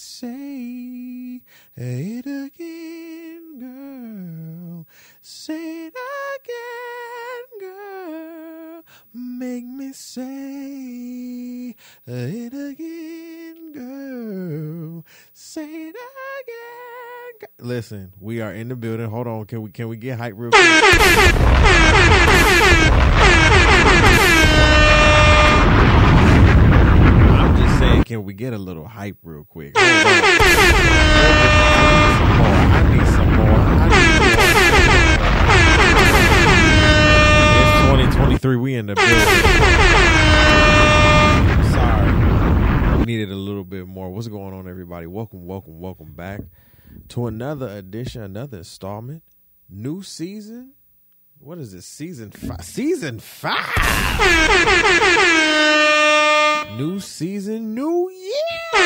say it again, girl. Say it again, girl. Make me say it again, girl. Say it again. girl. Listen, we are in the building. Hold on, can we can we get hype real quick? Can we get a little hype real quick? I need some more. I need some more. It's 2023. We in the building. Sorry. We needed a little bit more. What's going on, everybody? Welcome, welcome, welcome back to another edition, another installment. New season. What is this? Season five. Season five. New season, new year.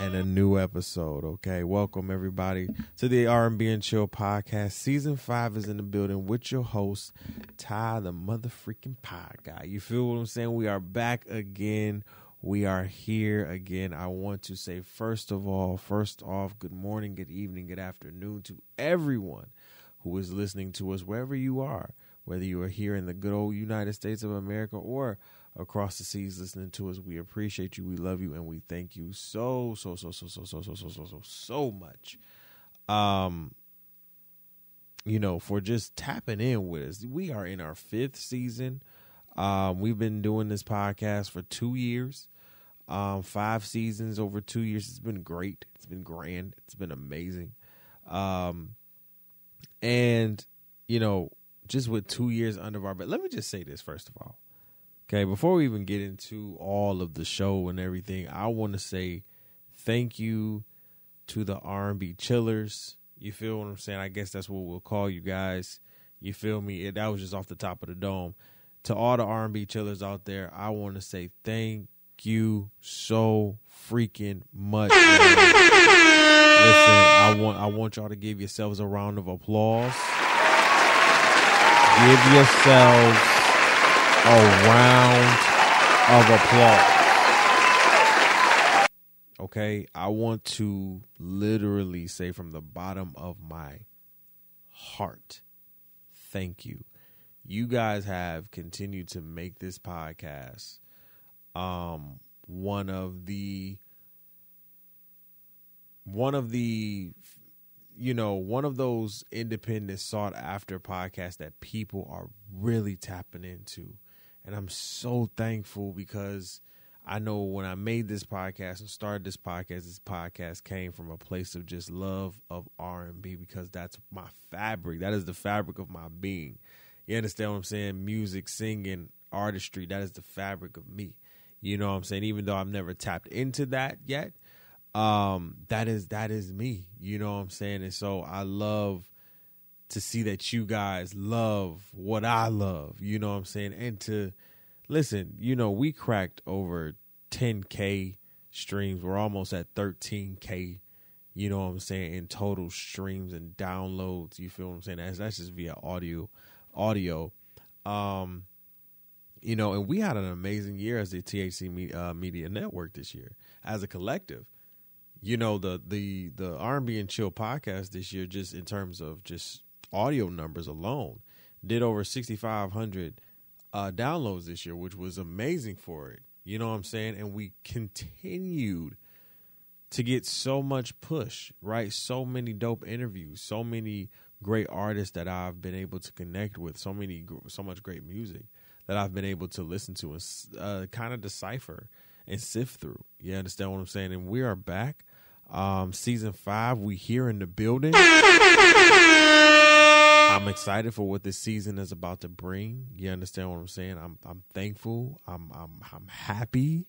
And a new episode, okay? Welcome everybody to the R&B and Chill podcast. Season 5 is in the building with your host Ty the motherfucking pie guy. You feel what I'm saying? We are back again. We are here again. I want to say first of all, first off, good morning, good evening, good afternoon to everyone who is listening to us wherever you are, whether you are here in the good old United States of America or across the seas listening to us. We appreciate you, we love you, and we thank you so so so so so so so so so so so much. Um, you know, for just tapping in with us. We are in our fifth season. Um, we've been doing this podcast for two years, um, five seasons over two years. It's been great. It's been grand. It's been amazing. Um, and you know, just with two years under our belt, let me just say this first of all. Okay, before we even get into all of the show and everything, I want to say thank you to the R&B chillers. You feel what I'm saying? I guess that's what we'll call you guys. You feel me? That was just off the top of the dome. To all the R&B chillers out there, I want to say thank you so freaking much. Listen, I want I want y'all to give yourselves a round of applause. Give yourselves a round of applause. Okay, I want to literally say from the bottom of my heart, thank you. You guys have continued to make this podcast um one of the one of the you know one of those independent sought after podcasts that people are really tapping into. And i'm so thankful because i know when i made this podcast and started this podcast this podcast came from a place of just love of r&b because that's my fabric. That is the fabric of my being. You understand what i'm saying? Music singing artistry that is the fabric of me. You know what i'm saying? Even though i've never tapped into that yet um that is that is me. You know what i'm saying? And so i love to see that you guys love what i love. You know what i'm saying? And to listen you know we cracked over 10k streams. We're almost at 13k you know what i'm saying in total streams and downloads. You feel what i'm saying? That's, that's just via audio audio. Um you know and we had an amazing year as the thc Me- uh, media network this year as a collective you know the the the R&B and chill podcast this year just in terms of just audio numbers alone did over 6500 uh downloads this year which was amazing for it. You know what I'm saying? And we continued to get so much push right? So many dope interviews so many great artists that I've been able to connect with so many so much great music that I've been able to listen to and uh, kind of decipher and sift through. You understand what I'm saying? And we are back um, season five, we here in the building. I'm excited for what this season is about to bring. You understand what I'm saying? I'm I'm thankful. I'm I'm I'm happy.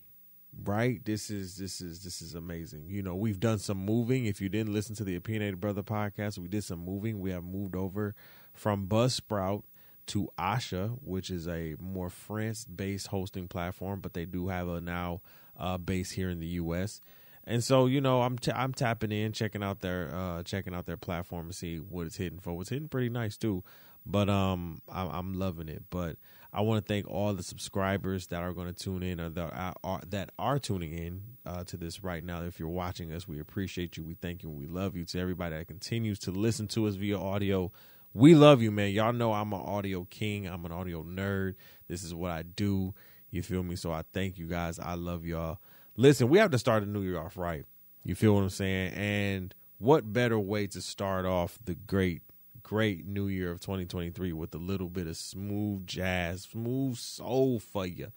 Right? This is this is this is amazing. You know, we've done some moving. If you didn't listen to the Opinionated Brother podcast, we did some moving. We have moved over from Buzzsprout to Ausha, which is a more France-based hosting platform, but they do have a now uh, base here in the U.S and so you know I'm t- I'm tapping in, checking out their uh, checking out their platform and see what it's hitting for. It's hitting pretty nice too, but um I'm, I'm loving it. But I want to thank all the subscribers that are going to tune in or that are, that are tuning in uh, to this right now. If you're watching us, we appreciate you. We thank you. We love you. To everybody that continues to listen to us via audio, we love you, man. Y'all know I'm an audio king. I'm an audio nerd. This is what I do. You feel me? So I thank you guys. I love y'all listen, we have to start the new year off right. You feel what I'm saying? And what better way to start off the great, great new year of 2023 with a little bit of smooth jazz, smooth soul for you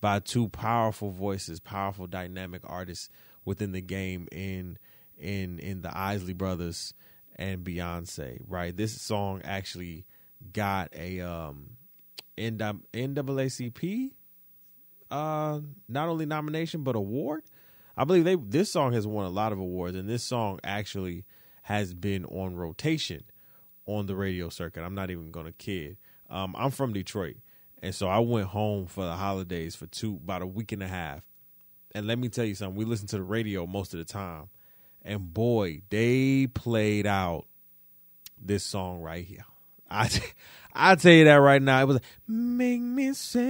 by two powerful voices, powerful dynamic artists within the game in in in the Isley brothers and Beyonce, right? This song actually got a um NAACP uh not only nomination but award. I believe they this song has won a lot of awards, and this song actually has been on rotation on the radio circuit. I'm not even gonna kid. Um, I'm from Detroit, and so I went home for the holidays for two about a week and a half. And let me tell you something. We listen to the radio most of the time, and boy, they played out this song right here. I I tell you that right now. It was make me say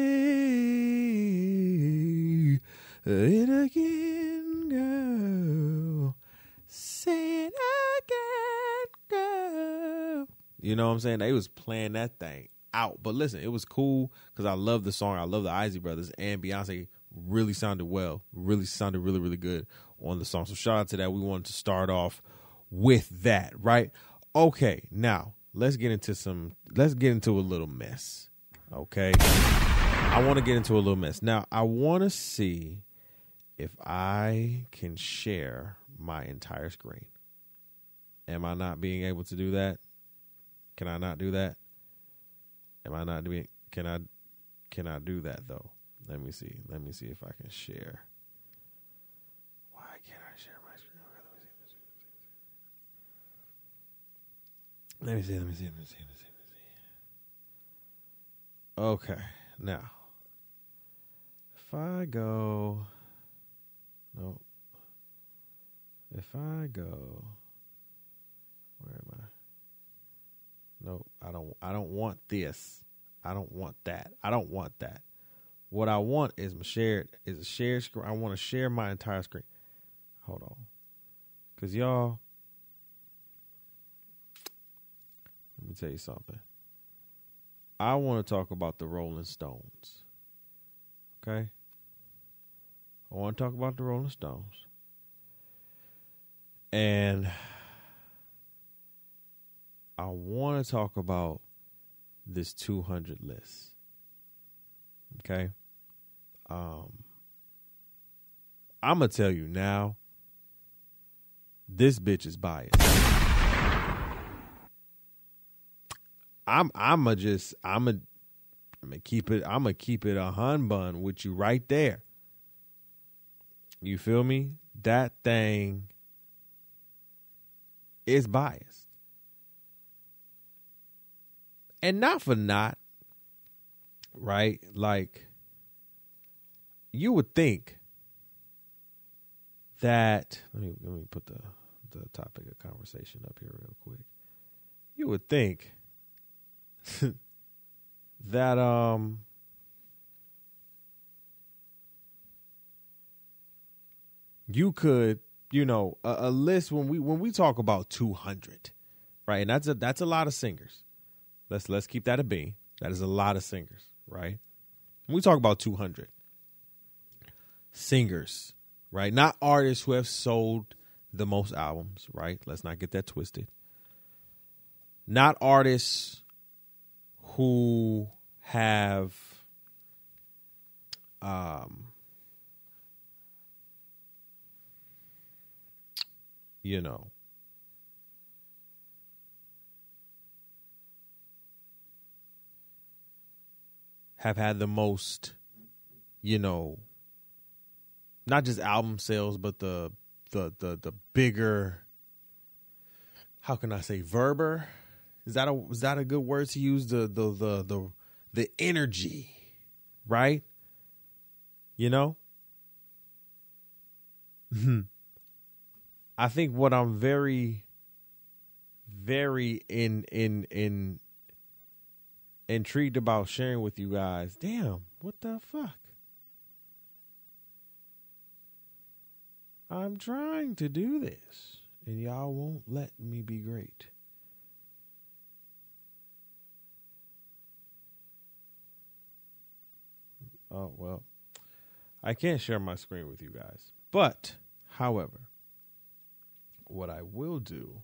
it again, girl. Say it again, girl. You know what I'm saying? They was playing that thing out. But listen, it was cool because I love the song. I love the Isley Brothers and Beyonce really sounded well. Really sounded really, really good on the song. So shout out to that. We wanted to start off with that, right? Okay, now let's get into some let's get into a little mess. Okay. I want to get into a little mess. Now, I want to see if I can share my entire screen. Am I not being able to do that? Can I not do that? Am I not doing can I can I do that though? Let me see. Let me see if I can share. Why can't I share my screen? Let me see. Let me see. Let me see. Let me see. Let me see. Okay. Now, if I go, no. If I go, where am I? Nope. I don't. I don't want this. I don't want that. I don't want that. What I want is my shared is a shared screen. I want to share my entire screen. Hold on, cause y'all. Let me tell you something. I want to talk about the Rolling Stones. Okay. I want to talk about the Rolling Stones. And I want to talk about this 200 list. Okay? Um I'm going to tell you now this bitch is biased. I'm I'm a just I'm a I'm gonna keep it I'm gonna keep it a hun bun with you right there. You feel me? That thing is biased. And not for not, right? Like you would think that let me let me put the the topic of conversation up here real quick. You would think that um you could you know a, a, list when we when we talk about 200 right? And that's a that's a lot of singers. Let's let's keep that a b that is a lot of singers right? When we talk about 200 singers right? Not artists who have sold the most albums right? Let's not get that twisted. Not artists who have um you know have had the most you know not just album sales but the the the the bigger how can I say verber is that a is that a good word to use? The the the the the energy, right? You know? Hmm. I think what I'm very very in in in intrigued about sharing with you guys. Damn, what the fuck? I'm trying to do this and y'all won't let me be great. Oh, well, I can't share my screen with you guys. But, however, what I will do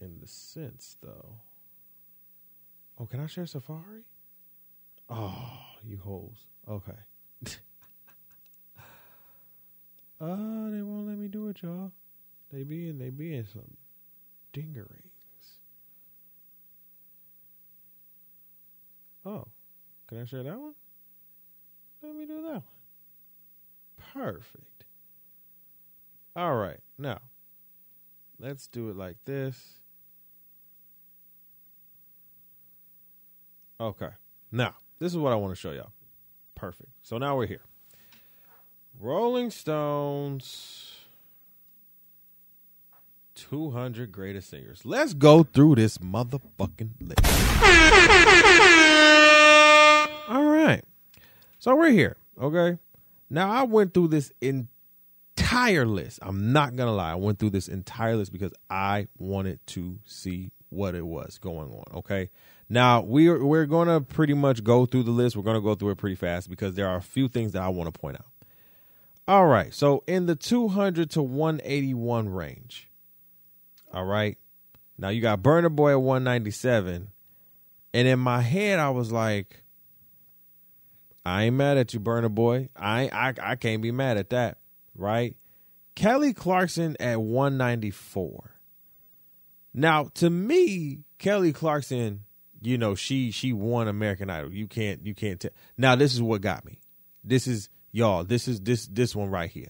in the sense, though. Oh, can I share Safari? Oh, you hoes. Okay. uh, they won't let me do it, y'all. They be in, they be in some dingerings. Oh, can I share that one? Let me do that one. Perfect. All right. Now, let's do it like this. Okay. Now, this is what I want to show y'all. Perfect. So now we're here. Rolling Stones 200 greatest singers. Let's go through this motherfucking list. All right. So we're here, okay? Now I went through this entire list. I'm not gonna lie, I went through this entire list because I wanted to see what it was going on. Okay. Now we're we're gonna pretty much go through the list. We're gonna go through it pretty fast because there are a few things that I want to point out. All right. So in the 200 to 181 range. All right. Now you got Burna Boy at 197. And in my head, I was like, I ain't mad at you, Burna Boy. I I I can't be mad at that, right? Kelly Clarkson at 194. Now, to me, Kelly Clarkson, you know, she she won American Idol. You can't you can't tell. Now, this is what got me. This is y'all. This is this this one right here.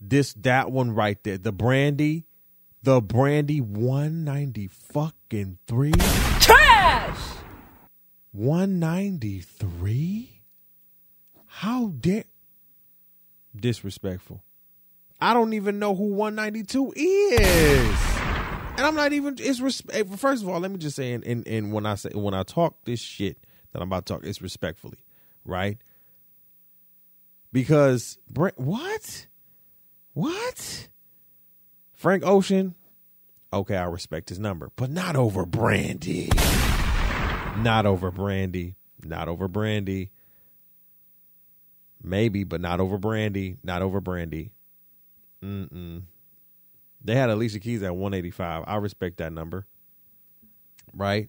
This that one right there. The Brandy, the Brandy 190 fucking 3. Trash! 193? How dare disrespectful. I don't even know who 192 is. And I'm not even it's respect first of all, let me just say and and, when I say when I talk this shit that I'm about to talk, it's respectfully, right? Because Brent what? What? Frank Ocean, okay, I respect his number, but not over Brandy. Not over Brandy. Not over Brandy. Maybe, but not over Brandy. Not over Brandy. Mm-mm. They had Alicia Keys at 185. I respect that number. Right?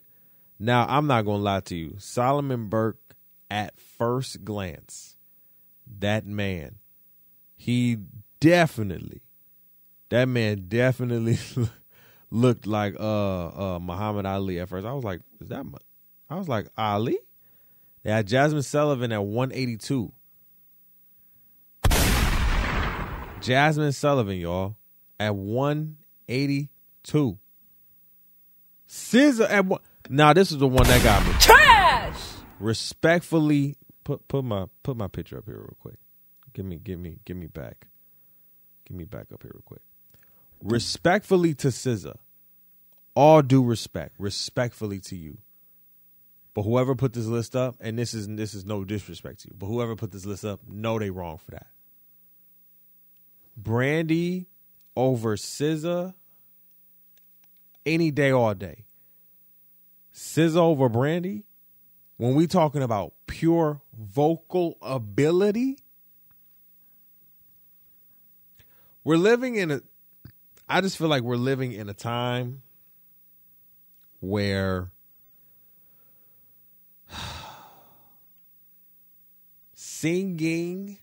Now, I'm not going to lie to you. Solomon Burke, at first glance, that man, he definitely, that man definitely looked like uh uh Muhammad Ali at first. I was like, is that mu-? I was like, Ali? Had Jazmine Sullivan at 182. Jazmine Sullivan, y'all, at 182. SZA at one. Now this is the one that got me. Trash! Respectfully, put put my put my picture up here real quick. Give me give me give me back. Give me back up here real quick. Respectfully to SZA, all due respect, respectfully to you. But whoever put this list up, and this is this is no disrespect to you, but whoever put this list up, know they wrong for that. Brandy over SZA any day, all day. SZA over Brandy. When we talking about pure vocal ability, we're living in a. I just feel like we're living in a time where singing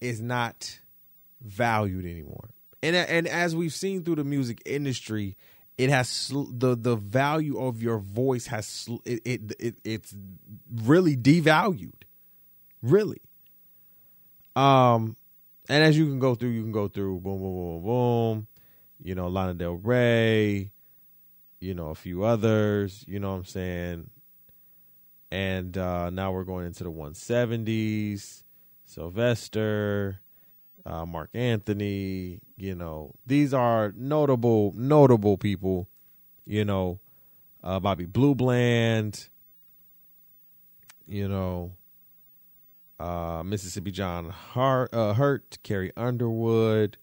is not valued anymore. And and as we've seen through the music industry, it has the the value of your voice has it, it, it it's really devalued. Really. Um and as you can go through, you can go through boom boom boom boom, you know, Lana Del Rey, you know, a few others, you know what I'm saying? And uh now we're going into the 170s, Sylvester, uh, Marc Anthony. You know, these are notable, notable people. You know, uh, Bobby Blue Bland. You know, uh, Mississippi John Hart, uh, Hurt, Carrie Underwood.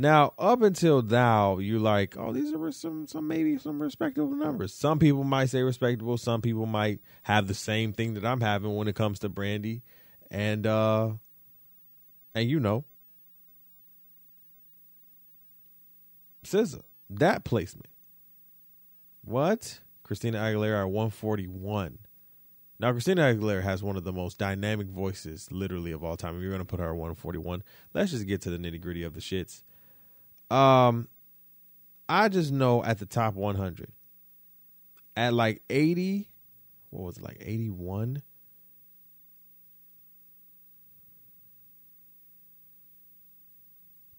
Now, up until now, you're like, oh, these are some, some maybe some respectable numbers. Some people might say respectable. Some people might have the same thing that I'm having when it comes to Brandy, and uh, and you know, SZA, that placement. What? Christina Aguilera at 141. Now, Christina Aguilera has one of the most dynamic voices, literally, of all time. If you're going to put her at 141, let's just get to the nitty gritty of the shits. Um, I just know at the top 100, at like 80, what was it, like 81?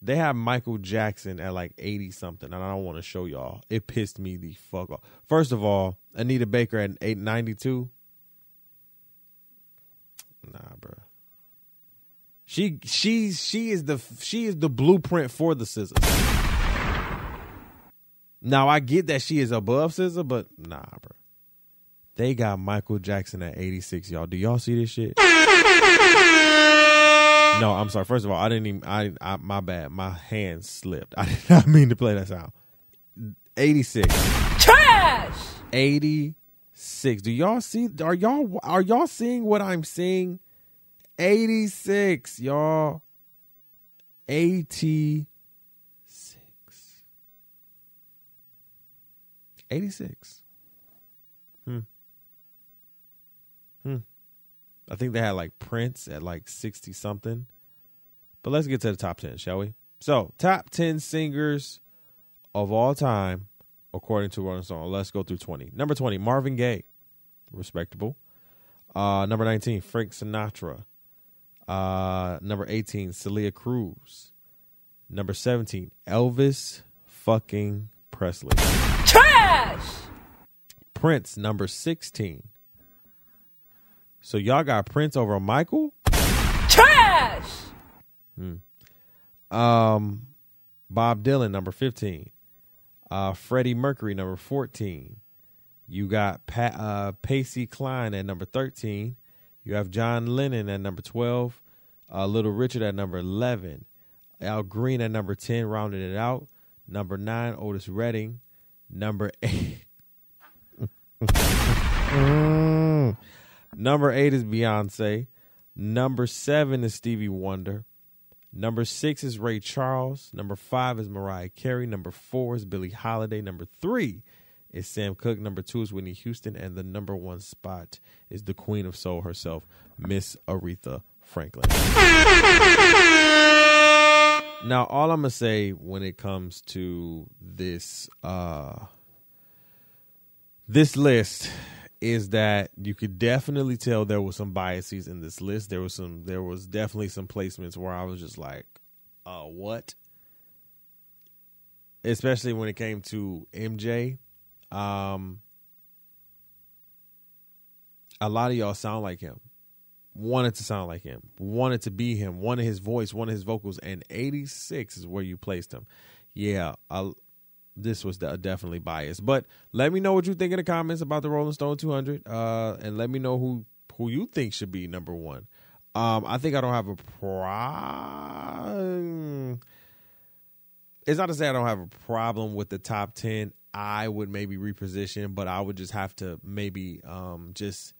They have Michael Jackson at like 80 something, and I don't want to show y'all. It pissed me the fuck off. First of all, Anita Baker at 892. Nah, bro. She she she is the she is the blueprint for the SZAs. Now I get that she is above SZA, but nah, bro. They got Michael Jackson at 86, y'all. Do y'all see this shit? No, I'm sorry. First of all, I didn't even. I, I my bad. My hand slipped. I did not mean to play that sound. 86. Trash! 86. Do y'all see? Are y'all are y'all seeing what I'm seeing? 86, y'all. 86. 86. Hmm. Hmm. I think they had like Prince at like 60 something. But let's get to the top 10, shall we? So, top 10 singers of all time, according to Rolling Stone. Let's go through 20. Number 20, Marvin Gaye. Respectable. Uh, number 19, Frank Sinatra. Uh, number 18, Celia Cruz. Number 17, Elvis fucking Presley. Trash! Prince, number 16. So y'all got Prince over Michael? Trash! Um, Bob Dylan, number 15. Uh, Freddie Mercury, number 14. You got pa- uh, Patsy Cline at number 13. You have John Lennon at number 12. Uh, Little Richard at number 11. Al Green at number 10, rounded it out. Number 9, Otis Redding. Number 8. Number 8 is Beyonce. Number 7 is Stevie Wonder. Number six is Ray Charles. Number five is Mariah Carey. Number four is Billie Holiday. Number three is Sam Cooke. Number two is Whitney Houston. And the number one spot is the Queen of Soul herself, Miss Aretha Franklin. Now, all I'm gonna say when it comes to this uh this list is that you could definitely tell there was some biases in this list. There was some there was definitely some placements where I was just like, uh what? Especially when it came to MJ. Um a lot of y'all sound like him. Wanted to sound like him. Wanted to be him. Wanted his voice, wanted his vocals and 86 is where you placed him. Yeah, this was definitely biased. But let me know what you think in the comments about the Rolling Stone 200, uh, and let me know who who you think should be number one. Um, I think I don't have a problem. It's not to say I don't have a problem with the top ten. I would maybe reposition, but I would just have to maybe um, just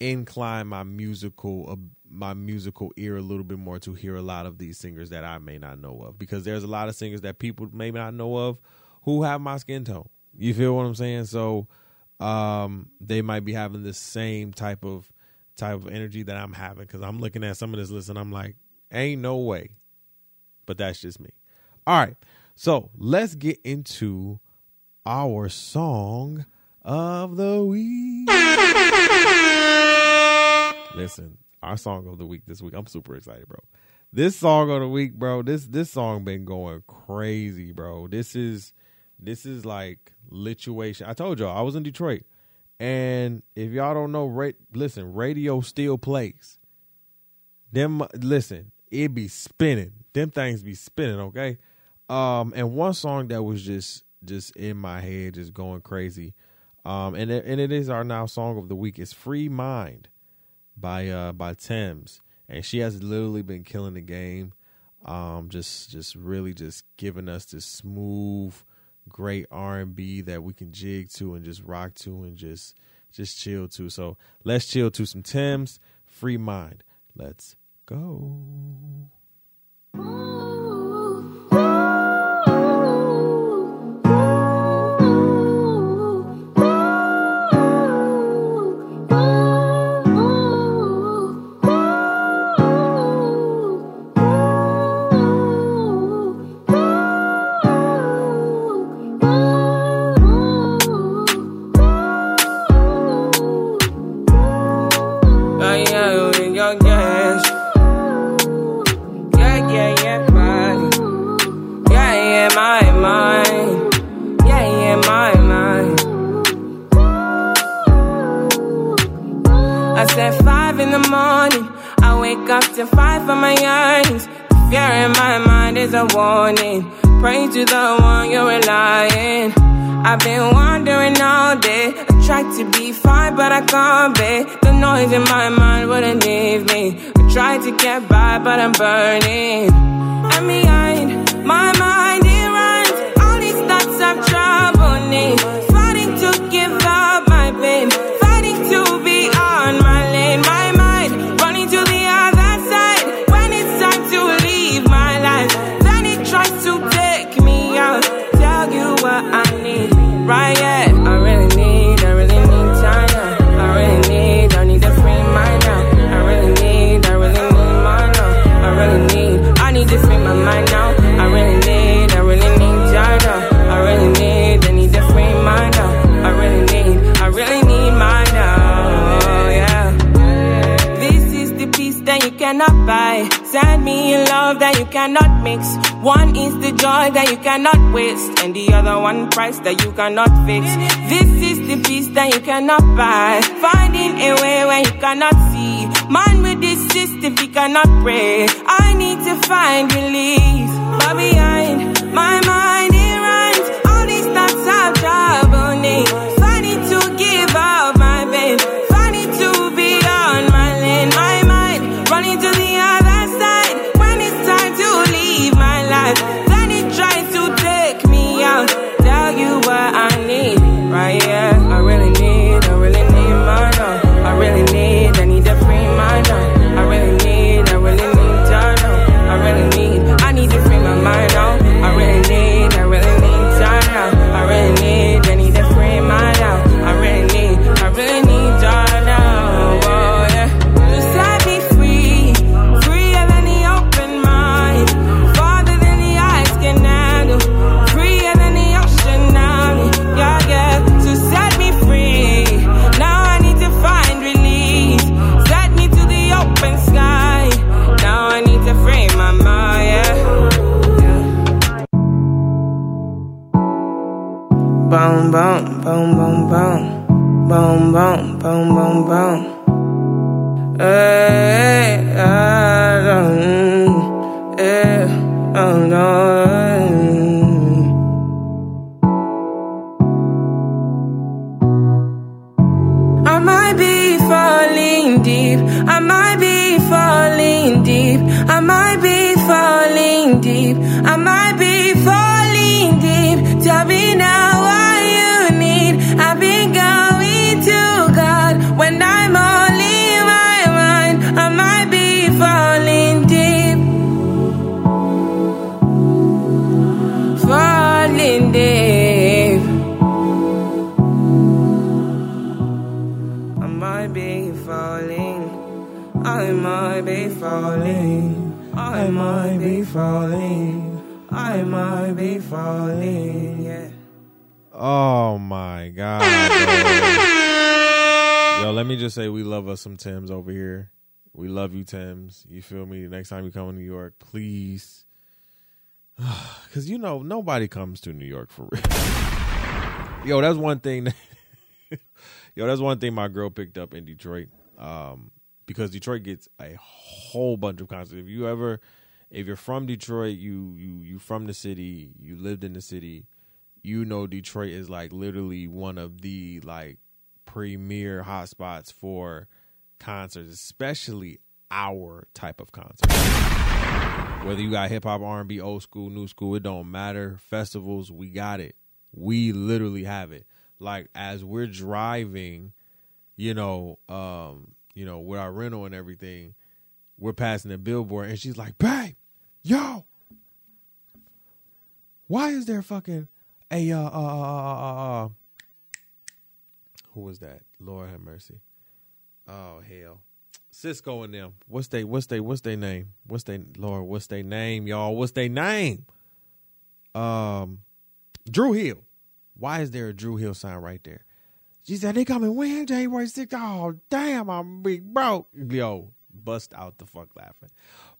incline my musical uh, my musical ear a little bit more to hear a lot of these singers that I may not know of because there's a lot of singers that people may not know of who have my skin tone. You feel what I'm saying? So um, they might be having the same type of type of energy that I'm having because I'm looking at some of this list and I'm like, ain't no way. But that's just me. All right. So let's get into our song of the week. Listen, our song of the week this week. I'm super excited, bro. This song of the week, bro. This this song been going crazy, bro. This is this is like lituation. I told y'all I was in Detroit, and if y'all don't know, ra- listen, radio still plays. Them listen, it be spinning. Them things be spinning. Okay, um, and one song that was just just in my head, just going crazy. Um, and it, and it is our now song of the week. It's "Free Mind" by uh by Tems, and she has literally been killing the game. Um, just just really just giving us this smooth, great R and B that we can jig to and just rock to and just just chill to. So let's chill to some Tems. Free Mind. Let's go. Price that you cannot fix. This is the peace that you cannot buy. Finding a way when you cannot see. Man with this system, he cannot pray. I need to find relief. But falling. I might be falling. I might be falling. Yeah. Oh my god. Yo, let me just say we love us some Tems over here. We love you, Tems. You feel me? Next time you come to New York, please. Cause you know nobody comes to New York for real. Yo, that's one thing. That, yo, that's one thing my girl picked up in Detroit. Um, because Detroit gets a whole bunch of concerts. If you ever, if you're from Detroit, you you you from the city, you lived in the city, you know Detroit is like literally one of the like premier hotspots for concerts, especially our type of concert. Whether you got hip hop, R and B, old school, new school, it don't matter. Festivals, we got it. We literally have it. Like as we're driving, you know, um, you know, with our rental and everything, we're passing the billboard, and she's like, "Babe, yo, why is there fucking a uh uh uh uh, uh who was that? Lord have mercy. Oh hell, Sisqó and them. What's they? What's they? What's their name? What's they? Lord, what's their name, y'all? What's their name? Um, Dru Hill. Why is there a Dru Hill sign right there? She said they coming when January 6th. Oh damn, I'm big broke. Yo, bust out the fuck laughing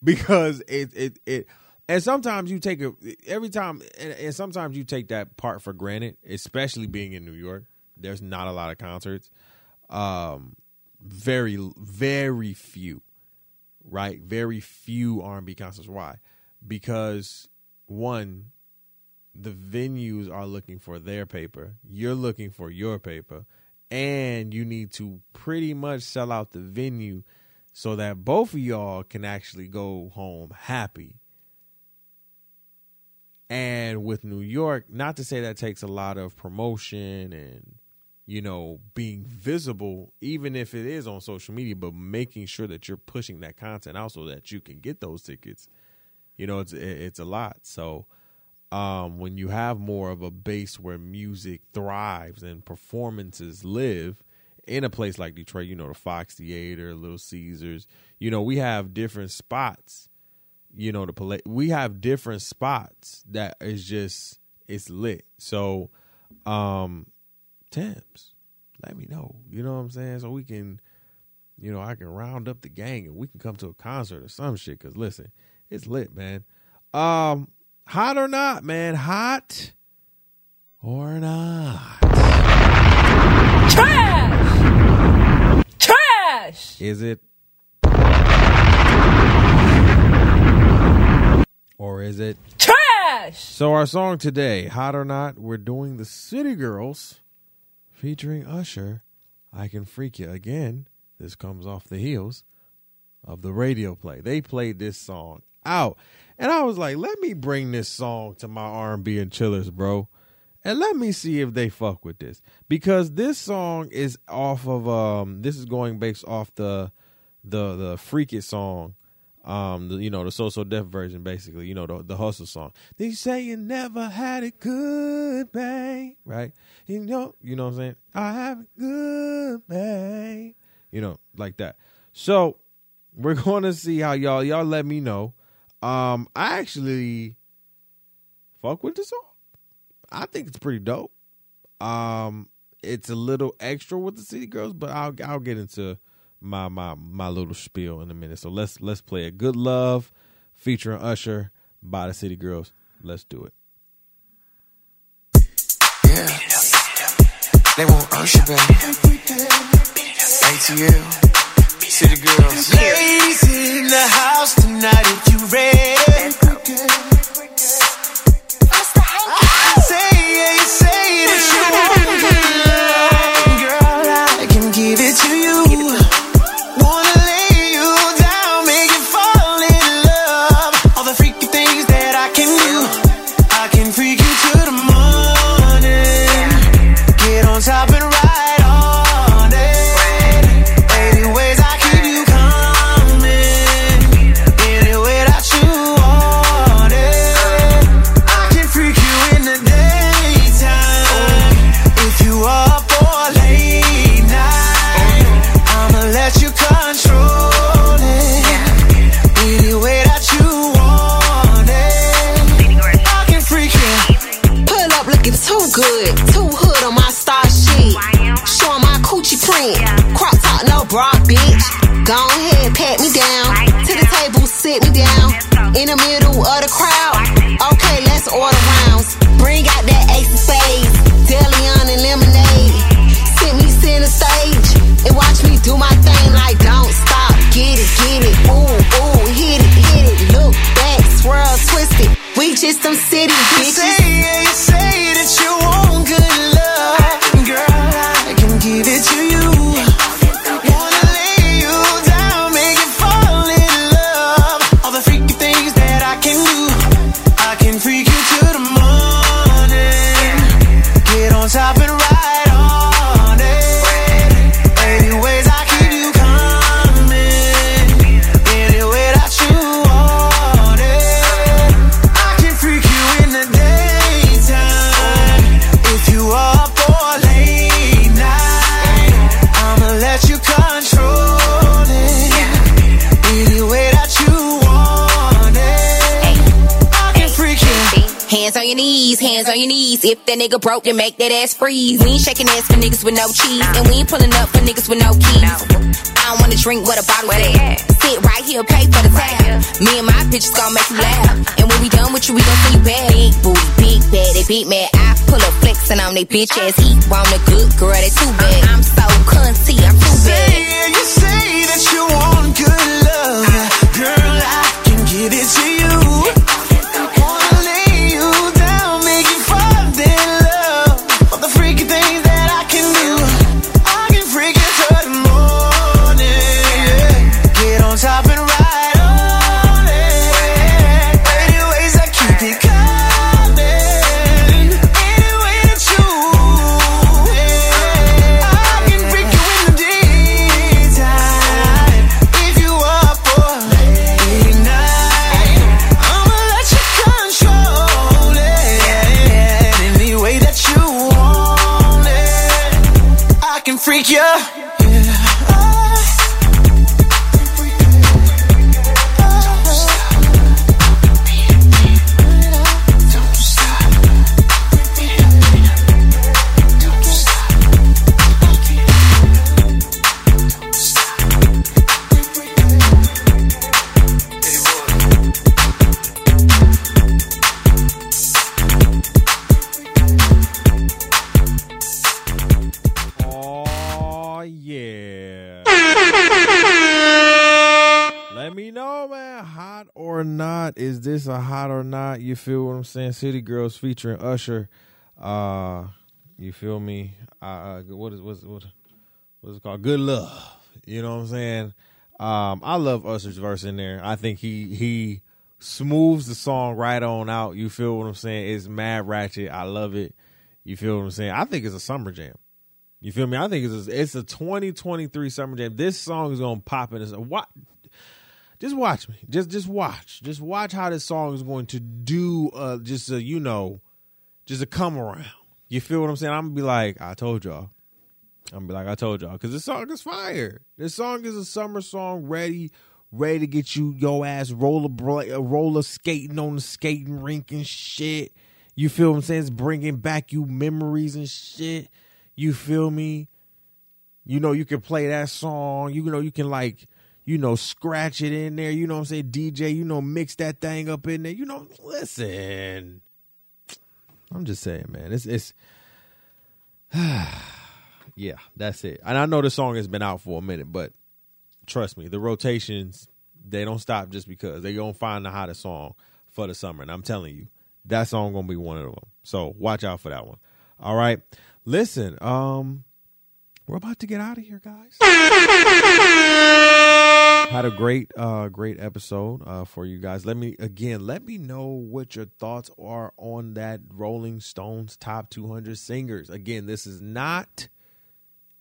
because it it it. And sometimes you take it every time, and, and sometimes you take that part for granted, especially being in New York. There's not a lot of concerts. Um, very very few, right? Very few R&B concerts. Why? Because one, the venues are looking for their paper. You're looking for your paper, and you need to pretty much sell out the venue so that both of y'all can actually go home happy. And with New York, not to say that takes a lot of promotion and you know being visible even if it is on social media but making sure that you're pushing that content out so that you can get those tickets you know it's it's a lot so um when you have more of a base where music thrives and performances live in a place like Detroit you know the Fox Theater Little Caesars you know we have different spots you know the pala- we have different spots that is just it's lit so um Tems, let me know. You know what I'm saying? So we can you know, I can round up the gang and we can come to a concert or some shit. Cause listen, it's lit, man. Um, hot or not, man, hot or not? Trash! Trash! Is it? Or is it? Trash! So our song today, hot or not, we're doing the City Girls featuring Usher. I can freak you again. This comes off the heels of the radio play. They played this song out, and I was like, "Let me bring this song to my R&B and chillers, bro." And let me see if they fuck with this. Because this song is off of um this is going based off the the the freak it song. Um the, you know the So So Def version basically you know the the hustle song. They say you never had it good babe right? You know you know what i'm saying? I have it good babe. You know like that. So we're going to see how y'all y'all let me know um i actually fuck with the song i think it's pretty dope um it's a little extra with the city girls but i'll i'll get into my my my little spiel in a minute. So let's let's play a good love featuring Usher by the City Girls. Let's do it. Yeah. They want Usher, baby. ATL. City Girls. Ladies in the house tonight if you ready. If that nigga broke, then make that ass freeze. We ain't shaking ass for niggas with no cheese. And we ain't pulling up for niggas with no keys. I don't wanna drink what a bottle at. Sit right here, pay for the tab. Me and my bitches gon' make you laugh. And when we done with you, we gon' see you back. Big booty, big bad, they beat mad. I pull up flexing on they bitch ass. He want a good girl, they too bad. Uh-huh. I'm so cunty, I'm too bad. yeah, you say that you want good love. Girl, I can give it to you. Or not? Is this a hot or not? You feel what I'm saying? City Girls featuring Usher. Uh, you feel me? Uh, what is what's what what's it called? Good love. You know what I'm saying? Um, I love Usher's verse in there. I think he he smooths the song right on out. You feel what I'm saying? It's mad ratchet. I love it. You feel what I'm saying? I think it's a summer jam. You feel me? I think it's a, it's a 2023 summer jam. This song is gonna pop in. This what? Just watch me. Just just watch. Just watch how this song is going to do. Uh, just a, you know, just a come around. You feel what I'm saying? I'm gonna be like, I told y'all. I'm gonna be like, I told y'all, because this song is fire. This song is a summer song, ready, ready to get you your ass roller uh, roller skating on the skating rink and shit. You feel what I'm saying? It's bringing back you memories and shit. You feel me? You know, you can play that song. You know, you can like, you know, scratch it in there. You know I'm saying? DJ, you know, mix that thing up in there. You know, listen. I'm just saying, man. It's it's yeah, that's it. And I know the song has been out for a minute, but trust me, the rotations they don't stop just because they gonna find the hottest song for the summer. And I'm telling you, that song gonna be one of them. So watch out for that one. All right. Listen, um, we're about to get out of here, guys. Had a great, uh, great episode uh, for you guys. Let me again, let me know what your thoughts are on that Rolling Stones top 200 singers. Again, this is not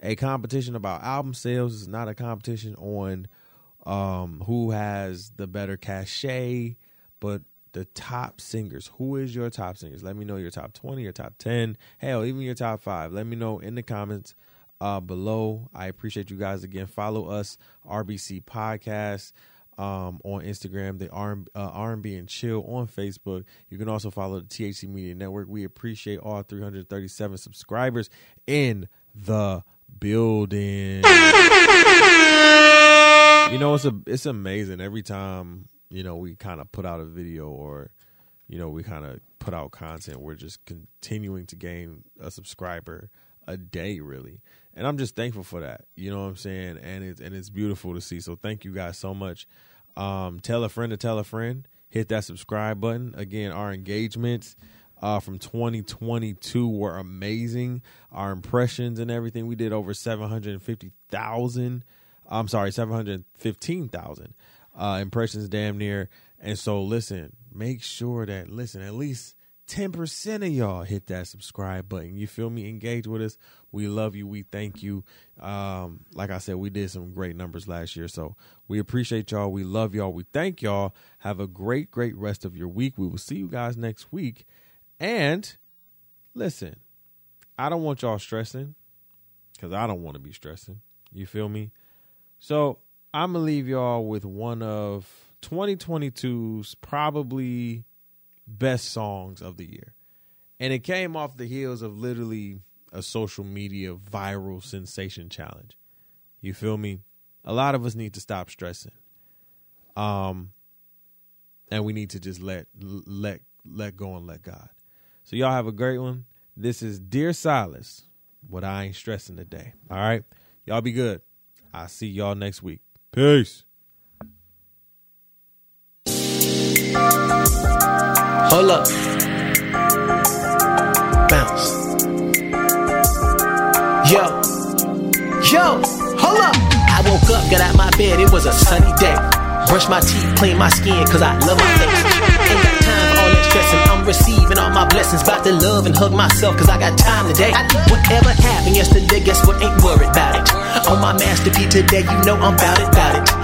a competition about album sales. It's not a competition on um, who has the better cachet, but the top singers. Who is your top singers? Let me know your top 20, your top 10, hell, even your top five. Let me know in the comments uh, below. I appreciate you guys again. Follow us, RBC Podcast. Um, on Instagram, the R uh, R&B and Chill on Facebook. You can also follow the THC Media Network. We appreciate all 337 subscribers in the building. You know, it's a it's amazing every time you know we kind of put out a video or you know we kind of put out content. We're just continuing to gain a subscriber a day, really, and I'm just thankful for that. You know what I'm saying? And it's and it's beautiful to see. So thank you guys so much. Um, tell a friend to tell a friend. Hit that subscribe button. Again, our engagements uh, from 2022 were amazing. Our impressions and everything we did over 750,000. I'm sorry, 715,000 uh, impressions, damn near. And so, listen, make sure that listen at least 10% of y'all hit that subscribe button. You feel me? Engage with us. We love you. We thank you. Um, like I said, we did some great numbers last year. So we appreciate y'all. We love y'all. We thank y'all. Have a great, great rest of your week. We will see you guys next week. And listen, I don't want y'all stressing because I don't want to be stressing. You feel me? So I'm going to leave y'all with one of 2022's probably best songs of the year. And it came off the heels of literally a social media viral sensation challenge. You feel me? A lot of us need to stop stressing. Um and we need to just let let let go and let God. So y'all have a great one. This is Dear Silas. What I ain't stressing today. All right? Y'all be good. I'll see y'all next week. Peace. Hold up. Bounce. Yo. Yo. Hold up. I woke up, got out my bed, it was a sunny day. Brush my teeth, clean my skin, cause I love my face. Ain't got time for all that stressing. I'm receiving all my blessings. About to love and hug myself, cause I got time today. Whatever happened yesterday, guess what? Ain't worried about it. On my masterpiece today, you know I'm bout it, bout it.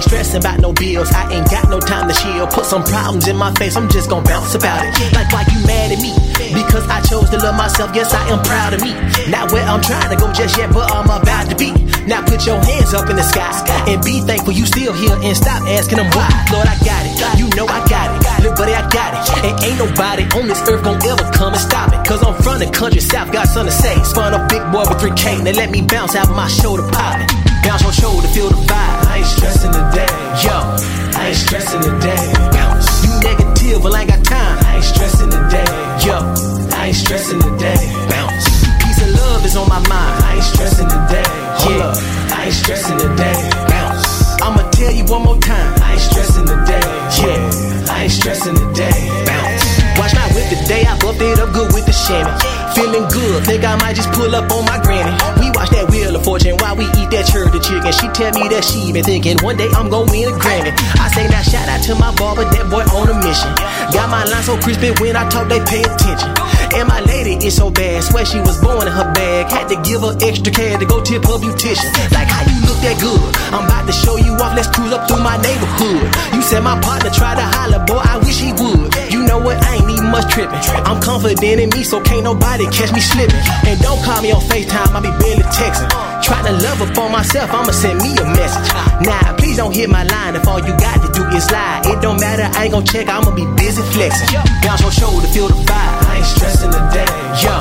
Ain't stressing about no bills. I ain't got no time to chill. Put some problems in my face. I'm just gonna bounce about it. Like why you mad at me? Because I chose to love myself. Yes, I am proud of me. Not where I'm trying to go just yet, but I'm about to be. Now put your hands up in the sky and be thankful you still here and stop asking them why. Lord, I got it. You know I got it. Look, buddy, I got it. And ain't nobody on this earth gonna ever come and stop it. Cause I'm from the country south, got something to say. Spun a big boy with 3K. They let me bounce out my shoulder popping. Bounce on your shoulder, feel the vibe. I ain't stressing today. Yo, I ain't stressing today. Bounce. You negative, but I ain't got time. I ain't stressing today. Yo, I ain't stressing today. Bounce. Peace and love is on my mind. I ain't stressing today. Hold up, I ain't stressing today. Bounce. I'ma tell you one more time. I ain't stressing today. Yeah, I ain't stressing today. Bounce. Watch my whip today, I buffed it up good with the chamois. Feeling good, think I might just pull up on my granny. We watch that Wheel of Fortune while we eat that church chicken. She tell me that she been thinking one day I'm gonna win a Grammy. I say now shout out to my barber, that boy on a mission. Got my line so crispy when I talk, they pay attention. And my lady is so bad, swear she was born in her bag. Had to give her extra care to go tip her beautician. Like how you look that good? I'm about to show you off, let's cruise up through my neighborhood. You said my partner tried to holler, boy, I wish he would. You know what? I ain't even much tripping. I'm confident in me, so can't nobody catch me slipping. And don't call me on FaceTime, I be barely texting. Try to love her for myself, I'ma send me a message. Nah, please don't hit my line if all you got to do is lie. It don't matter, I ain't gon' check, I'ma be busy flexing. Bounce your shoulder, feel the vibe. I ain't stressing today. Yo,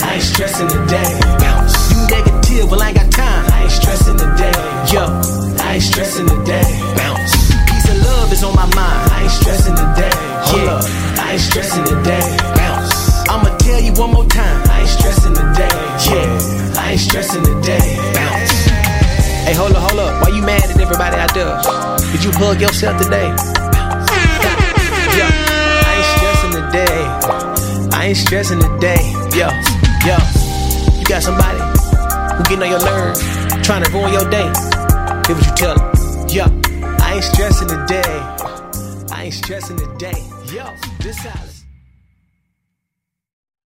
I ain't stressing today. Bounce. You negative, well, I ain't got time. I ain't stressing today. Yo, I ain't stressing today. Bounce. Peace and love is on my mind. I ain't stressing today. Yeah, I ain't stressing today. Bounce. I'ma tell you one more time. I ain't stressing today. Yeah, I ain't stressing today. Bounce. Hey, hold up, hold up. Why you mad at everybody out there? Did you hug yourself today? Yeah, I ain't stressing today. I ain't stressing today. Yo, yo. You got somebody who getting on your nerves, trying to ruin your day. Hear what you tell them. Yo, I ain't stressing today. I ain't stressing today. Yo, this how